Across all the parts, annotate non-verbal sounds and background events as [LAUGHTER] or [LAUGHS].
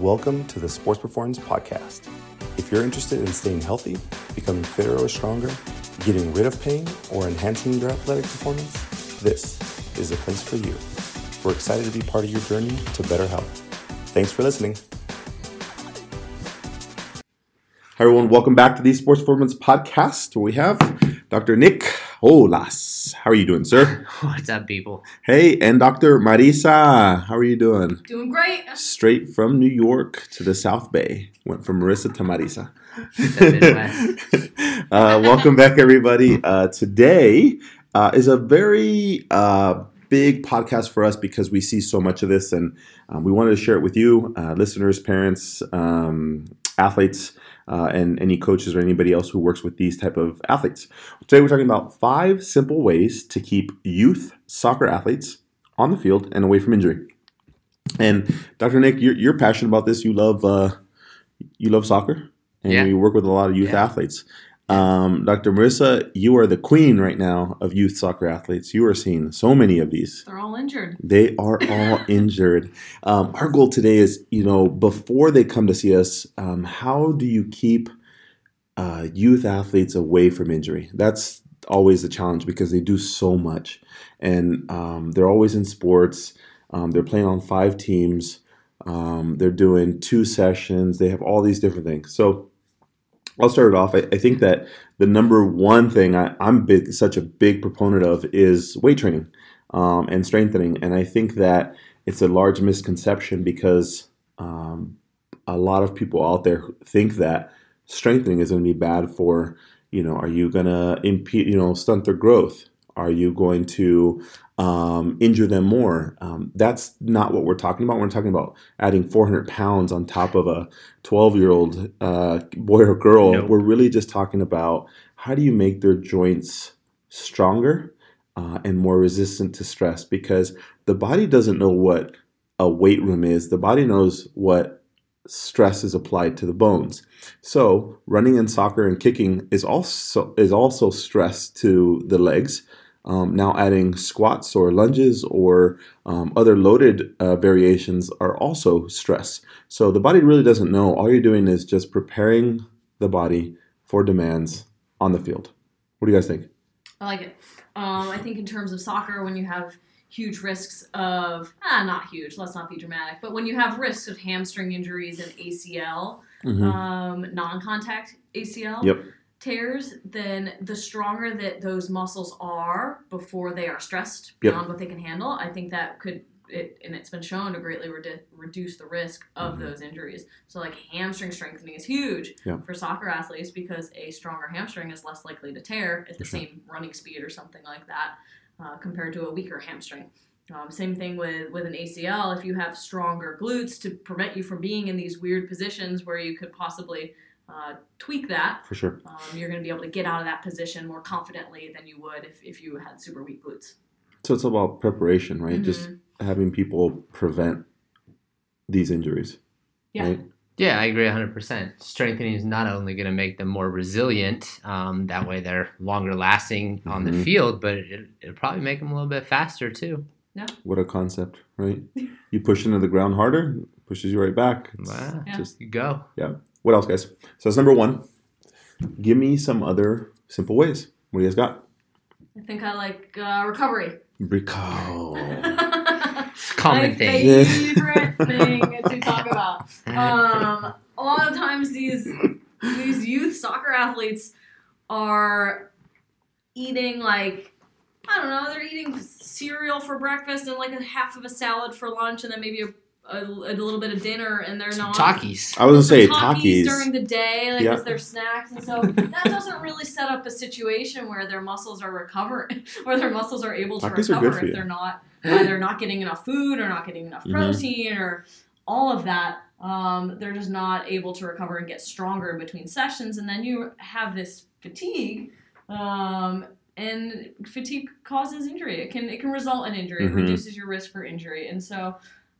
Welcome to the Sports Performance Podcast. If you're interested in staying healthy, becoming fitter or stronger, getting rid of pain, or enhancing your athletic performance, this is the place for you. We're excited to be part of your journey to better health. Thanks for listening. Hi, everyone. Welcome back to the Sports Performance Podcast, we have Dr. Nick Olas. How are you doing, sir? [LAUGHS] What's up, people? Hey, and Dr. Marisa. How are you doing? Doing great. Straight from New York to the South Bay. Went from Marissa to Marisa. [LAUGHS] The [LAUGHS] uh, welcome back, everybody. Uh, today uh, is a very uh, big podcast for us because we see so much of this, and um, we wanted to share it with you, uh, listeners, parents, um, athletes. Uh, and any coaches or anybody else who works with these type of athletes. Today we're talking about five simple ways to keep youth soccer athletes on the field and away from injury. And Dr. Nick, you're, you're passionate about this. You love uh, you love soccer, and Yeah. you work with a lot of youth Yeah. athletes. Um, Dr. Marissa, you are the queen right now of youth soccer athletes. You are seeing so many of these. They're all injured. They are all [LAUGHS] injured. Um, our goal today is, you know, before they come to see us, um, how do you keep uh, youth athletes away from injury? That's always the challenge because they do so much, and um, they're always in sports. Um, they're playing on five teams. Um, they're doing two sessions. They have all these different things. So I'll start it off. I, I think that the number one thing I, I'm big, such a big proponent of is weight training um, and strengthening. And I think that it's a large misconception because um, a lot of people out there think that strengthening is going to be bad for, you know, are you going to impede, you know, stunt their growth? Are you going to um, injure them more? Um, that's not what we're talking about. We're talking about adding 400 pounds on top of a 12 year old uh, boy or girl. Nope. We're really just talking about how do you make their joints stronger uh, and more resistant to stress because the body doesn't know what a weight room is. The body knows what stress is applied to the bones. So running and soccer and kicking is also is also stress to the legs. Um, now adding squats or lunges or um, other loaded uh, variations are also stress. So the body really doesn't know. All you're doing is just preparing the body for demands on the field. What do you guys think? I like it. Um, I think in terms of soccer, when you have huge risks of ah, not huge. Let's not be dramatic, but when you have risks of hamstring injuries and ACL, Mhm. um, non-contact ACL Yep. Tears, then the stronger that those muscles are before they are stressed Yep. beyond what they can handle, I think that could. It, and it's been shown to greatly redu- reduce the risk of Mhm. those injuries. So, like hamstring strengthening is huge Yeah. for soccer athletes because a stronger hamstring is less likely to tear at the sure. same running speed or something like that uh, compared to a weaker hamstring. Um, same thing with, with an ACL. If you have stronger glutes to prevent you from being in these weird positions where you could possibly uh, tweak that, For sure. um, you're going to be able to get out of that position more confidently than you would if, if you had super weak glutes. So it's about preparation, right? Just Mhm. having people prevent these injuries. Yeah. Right? Yeah, I agree 100%. Strengthening is not only going to make them more resilient, um, that way they're longer lasting on the Mhm. field, but it, it'll probably make them a little bit faster too. Yeah. What a concept, right? You push into the ground harder, pushes you right back. It's Wow. Yeah. Just You go. What else, guys? So that's number one. Give me some other simple ways. What do you guys got? I think I like uh, recovery. Recall. It's [LAUGHS] a common My thing. favorite thing to [LAUGHS] talk about. Um, a lot of times these these youth soccer athletes are eating like I don't know, they're eating cereal for breakfast and like a half of a salad for lunch, and then maybe a, a, a little bit of dinner, and they're Some not. Takis. I was gonna say some Takis. during the day, like Yeah. as their snacks, and so that doesn't really set up a situation where their muscles are recovering, [LAUGHS] where their muscles are able to Takis are good recover for if you. they're not [GASPS] either not getting enough food or not getting enough Mhm. protein or all of that. Um, they're just not able to recover and get stronger in between sessions, and then you have this fatigue. Um, and fatigue causes injury. It can it can result in injury. Mhm. It reduces your risk for injury, and so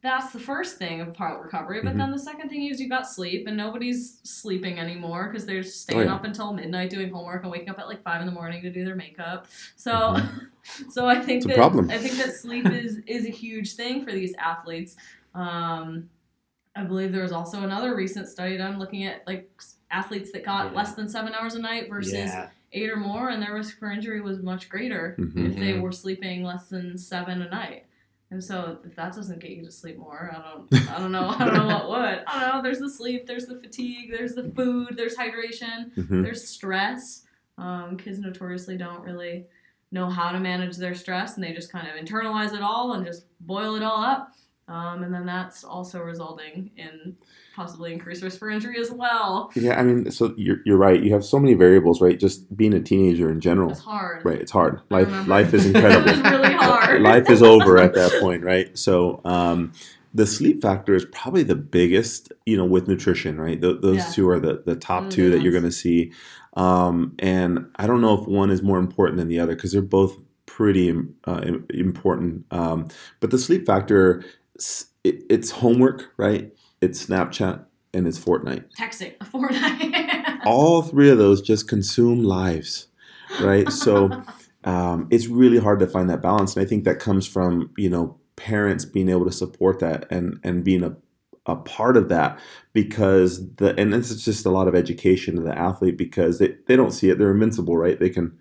that's the first thing about recovery. But Mhm. then the second thing is you got sleep, and nobody's sleeping anymore because they're staying yeah. up until midnight doing homework and waking up at like five in the morning to do their makeup. So, Mhm. [LAUGHS] so I think It's a that problem. I think that sleep [LAUGHS] is is a huge thing for these athletes. Um, I believe there was also another recent study done looking at like athletes that got Yeah. less than seven hours a night versus Yeah. eight or more, and their risk for injury was much greater Mhm. if they Mhm. were sleeping less than seven a night. And so if that doesn't get you to sleep more, I don't [LAUGHS] I don't know I don't know what would. I don't know. There's the sleep, there's the fatigue, there's the food, there's hydration, Mhm. there's stress. Um, kids notoriously don't really know how to manage their stress, and they just kind of internalize it all and just boil it all up. Um, and then that's also resulting in possibly increased risk for injury as well. Yeah, I mean, so you're, you're right. You have so many variables, right? Just being a teenager in general, It's hard. right? It's hard. Life life is [LAUGHS] incredible. was really hard. [LAUGHS] life is over at that point, right? So um, the sleep factor is probably the biggest, you know, with nutrition, right? Th- those Yeah. two are the, the top are two that you're going to see. Um, and I don't know if one is more important than the other because they're both pretty uh, important. Um, but the sleep factor, it, it's homework, right? It's Snapchat and it's Fortnite. Texting [LAUGHS] a Fortnite. [LAUGHS] All three of those just consume lives, right? So [LAUGHS] um, it's really hard to find that balance and i think that comes from you know parents being able to support that and and being a, a part of that because the and this is just a lot of education to the athlete because they, they don't see it they're invincible right they can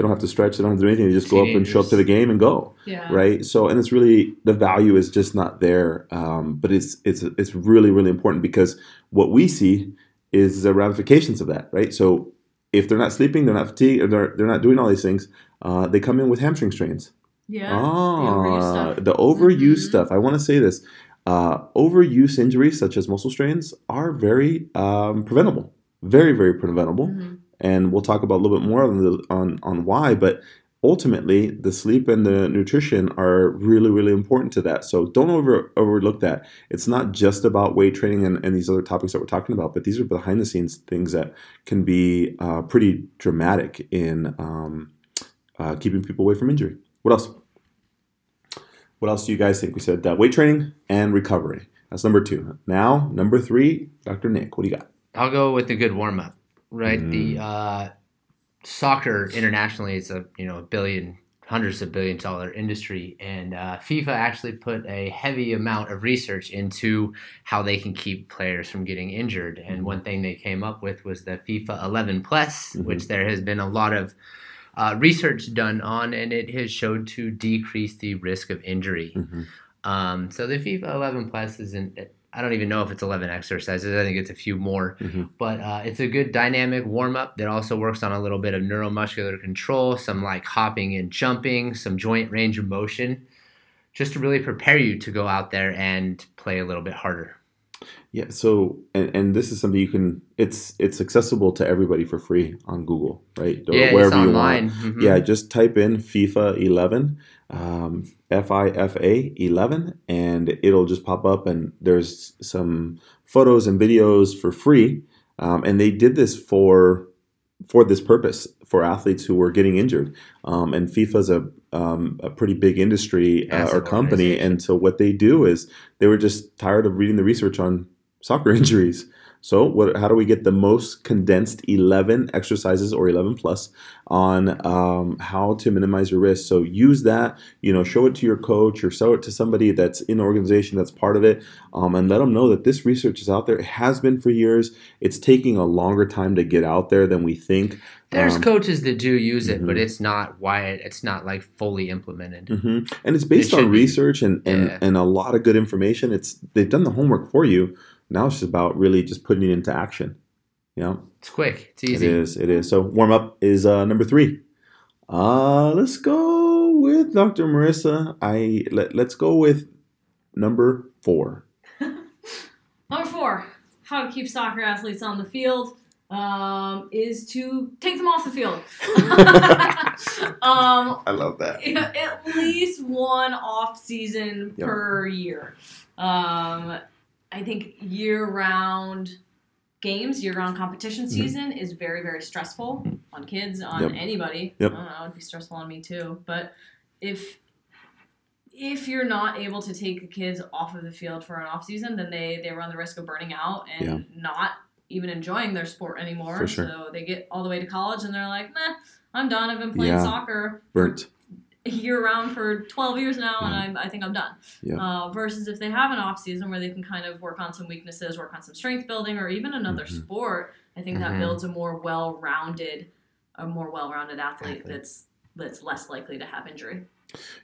they don't have to stretch they don't have to do anything they just go up and show up to the game and go yeah. right so and it's really the value is just not there um, but it's it's it's really really important because what we see is the ramifications of that right so if they're not sleeping they're not fatigued or they're, they're not doing all these things uh, they come in with hamstring strains Yeah. overuse ah stuff. the overuse Mhm. stuff i want to say this uh, overuse injuries such as muscle strains are very um, preventable very very preventable Mhm. And we'll talk about a little bit more on the, on on why. But ultimately, the sleep and the nutrition are really really important to that. So don't over overlook that. It's not just about weight training and, and these other topics that we're talking about, but these are behind the scenes things that can be uh, pretty dramatic in um, uh, keeping people away from injury. What else? What else do you guys think? We said uh, weight training and recovery. That's number two. Now, number three, Dr. Nick, what do you got? I'll go with a good warm up, right? Mm. The uh, soccer internationally is a you know a billion, hundreds of billion dollar industry, and uh, FIFA actually put a heavy amount of research into how they can keep players from getting injured. And Mhm. one thing they came up with was the FIFA 11 Plus, Mhm. which there has been a lot of uh, research done on, and it has showed to decrease the risk of injury. Mhm. Um, so the FIFA 11 Plus isn't. I don't even know if it's 11 exercises. I think it's a few more, Mhm. but uh, it's a good dynamic warm up that also works on a little bit of neuromuscular control, some like hopping and jumping, some joint range of motion, just to really prepare you to go out there and play a little bit harder. Yeah. So, and, and this is something you can. It's it's accessible to everybody for free on Google, right? Or yeah, it's wherever you online. want. Mhm. Yeah, just type in FIFA 11, um, F I F A 11, and it'll just pop up. And there's some photos and videos for free. Um, and they did this for for this purpose for athletes who were getting injured. Um, and FIFA's a um, a pretty big industry uh, or company, and so what they do is they were just tired of reading the research on soccer [LAUGHS] injuries. So, what? How do we get the most condensed 11 exercises or 11 plus on um, how to minimize your risk? So, use that. You know, show it to your coach or show it to somebody that's in the organization that's part of it, um, and let them know that this research is out there. It has been for years. It's taking a longer time to get out there than we think. There's Um, coaches that do use it, but mhm. it's not why it's not like fully implemented. hmm And it's based It on be. research and, and, Yeah. and a lot of good information. It's they've done the homework for you. Now it's just about really just putting it into action. You know, It's quick. It's easy. It is. It is. So warm up is uh, number three. Uh, let's go with Dr. Marissa. I let, let's go with number four. [LAUGHS] Number four, how to keep soccer athletes on the field um, is to take them off the field. [LAUGHS] [LAUGHS] um, I love that. at least one off season Yep. per year. Um, I think year round games, year round competition Mhm. season is very, very stressful on kids, on Yep. anybody. Yep. I don't know, it'd be stressful on me too. But if if you're not able to take the kids off of the field for an off season, then they, they run the risk of burning out and Yeah. not even enjoying their sport anymore. Sure. So they get all the way to college and they're like, nah, I'm done. I've been playing Yeah. soccer Burnt. Year round for 12 years now and I'm, I think I'm done. Yeah. Uh, versus if they have an off season where they can kind of work on some weaknesses, work on some strength building, or even another Mhm. sport, I think that Mhm. builds a more well rounded, a more well rounded athlete Athlete. that's that's less likely to have injury.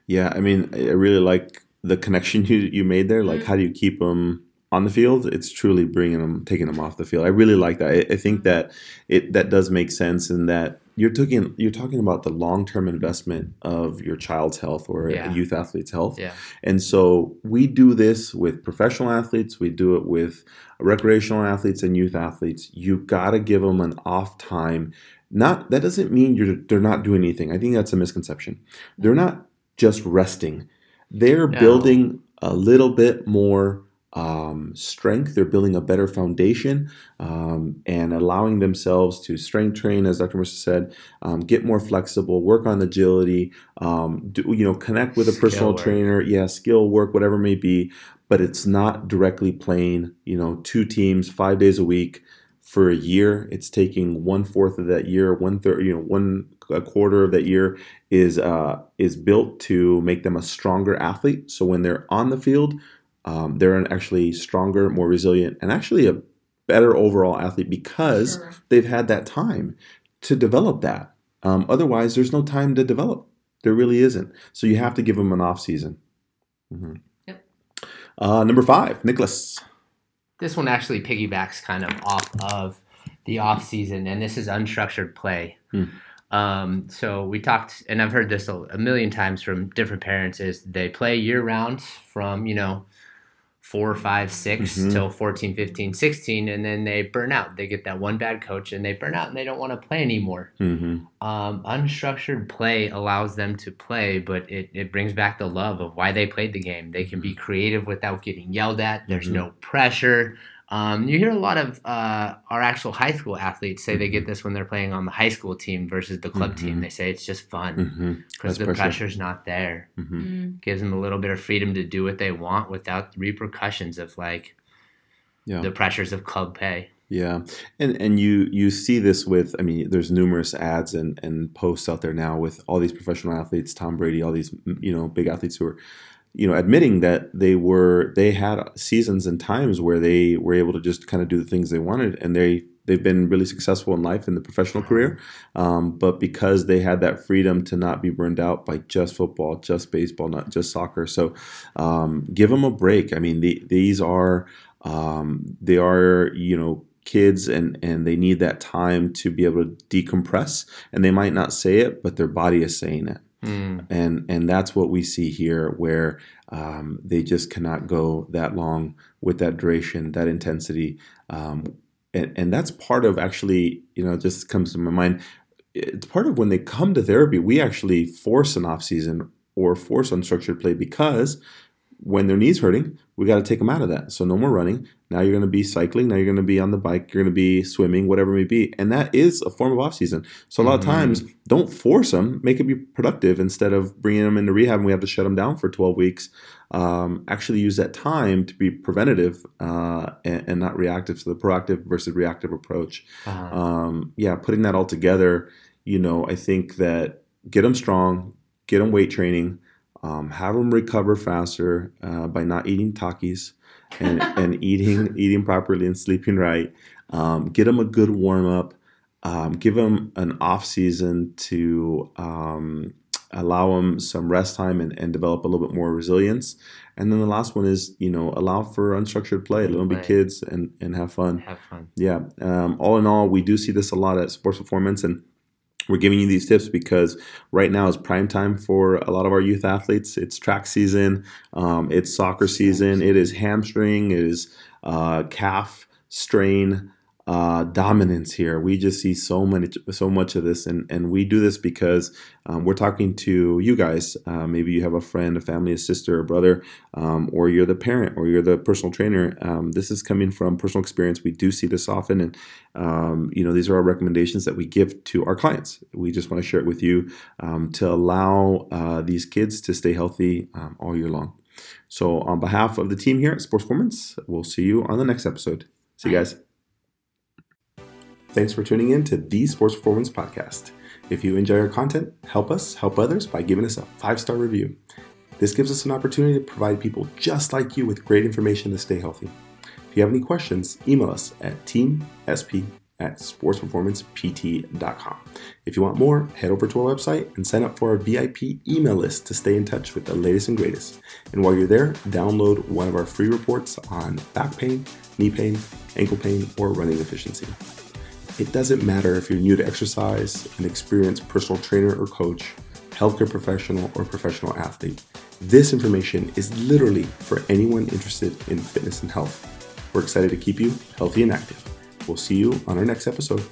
Yeah, I mean, I really like the connection [LAUGHS] you you made there. Like, Mhm. how do you keep them on the field? It's truly bringing them, taking them off the field. I really like that. I, I think Mhm. that it that does make sense, and that you're talking you're talking about the long term investment of your child's health or Yeah. a youth athlete's health. Yeah. And so we do this with professional athletes. We do it with recreational athletes and youth athletes. You got to give them an off time. Not that doesn't mean you're they're not doing anything. I think that's a misconception. They're mm-hmm. not just resting. They're No. building a little bit more um, strength. They're building a better foundation um, and allowing themselves to strength train, as Dr. Mercer said, um, get more flexible, work on agility, um, do, you know, connect with a personal trainer, yeah, skill work, whatever it may be. But it's not directly playing, you know, two teams five days a week for a year. It's taking one fourth of that year, one third, you know, one a quarter of that year is uh, is built to make them a stronger athlete. So when they're on the field, um, they're an actually stronger, more resilient, and actually a better overall athlete because Sure. they've had that time to develop that. Um, otherwise, there's no time to develop. There really isn't. So you have to give them an off season. Mhm. Yep. Uh, number five, Nicholas. This one actually piggybacks kind of off of the off season, and this is unstructured play. Hmm. Um, so we talked, and I've heard this a, a million times from different parents: is they play year round from you know four, five, six Mhm. till 14, 15, 16, and then they burn out. They get that one bad coach, and they burn out, and they don't want to play anymore. hmm Um, unstructured play allows them to play, but it, it brings back the love of why they played the game. They can be creative without getting yelled at. There's Mhm. no pressure. Um, you hear a lot of uh, our actual high school athletes say they get this when they're playing on the high school team versus the club Mhm. team. They say it's just fun because Less the pressure. pressure's not there. hmm Mm. Gives them a little bit of freedom to do what they want without the repercussions of like Yeah. the pressures of club pay. Yeah, and and you you see this with I mean there's numerous ads and and posts out there now with all these professional athletes, Tom Brady, all these you know big athletes who are you know admitting that they were they had seasons and times where they were able to just kind of do the things they wanted and they they've been really successful in life in the professional career. Um, but because they had that freedom to not be burned out by just football just baseball not just soccer. So um, give them a break. I mean the, these are um, they are you know kids and and they need that time to be able to decompress and they might not say it but their body is saying it Mm. and and that's what we see here where um, they just cannot go that long with that duration that intensity um, and, and that's part of actually you know just comes to my mind it's part of when they come to therapy we actually force an off season or force unstructured play because when their knees hurting we got to take them out of that so no more running now you're going to be cycling now you're going to be on the bike you're going to be swimming whatever it may be and that is a form of off season so a lot of Mhm. times don't force them make it be productive instead of bringing them into rehab and we have to shut them down for 12 weeks um, actually use that time to be preventative uh, and, and not reactive so the proactive versus reactive approach Uh-huh. um, yeah, putting that all together, you know, I think that get them strong, get them weight training, um, have them recover faster uh, by not eating Takis and, [LAUGHS] and eating eating properly and sleeping right. Um, get them a good warm up. Um, give them an off season to um, allow them some rest time and, and develop a little bit more resilience. And then the last one is, you know, allow for unstructured play. Let them be kids and, and have fun. Have fun. Yeah. Um, all in all, we do see this a lot at Sports Performance, and we're giving you these tips because right now is prime time for a lot of our youth athletes. It's track season, um, it's soccer season, it is hamstring, it is uh, calf strain. Uh, dominance here. We just see so many, so much of this, and and we do this because um, we're talking to you guys. Uh, maybe you have a friend, a family, a sister, a brother, um, or you're the parent, or you're the personal trainer. Um, this is coming from personal experience. We do see this often, and um, you know these are our recommendations that we give to our clients. We just want to share it with you um, to allow uh, these kids to stay healthy um, all year long. So, on behalf of the team here at Sports Performance, we'll see you on the next episode. See you guys. Thanks for tuning in to the Sports Performance Podcast. If you enjoy our content, help us help others by giving us a five star review. This gives us an opportunity to provide people just like you with great information to stay healthy. If you have any questions, email us at teamsp at sportsperformancept.com. If you want more, head over to our website and sign up for our VIP email list to stay in touch with the latest and greatest. And while you're there, download one of our free reports on back pain, knee pain, ankle pain, or running efficiency. It doesn't matter if you're new to exercise, an experienced personal trainer or coach, healthcare professional, or professional athlete. This information is literally for anyone interested in fitness and health. We're excited to keep you healthy and active. We'll see you on our next episode.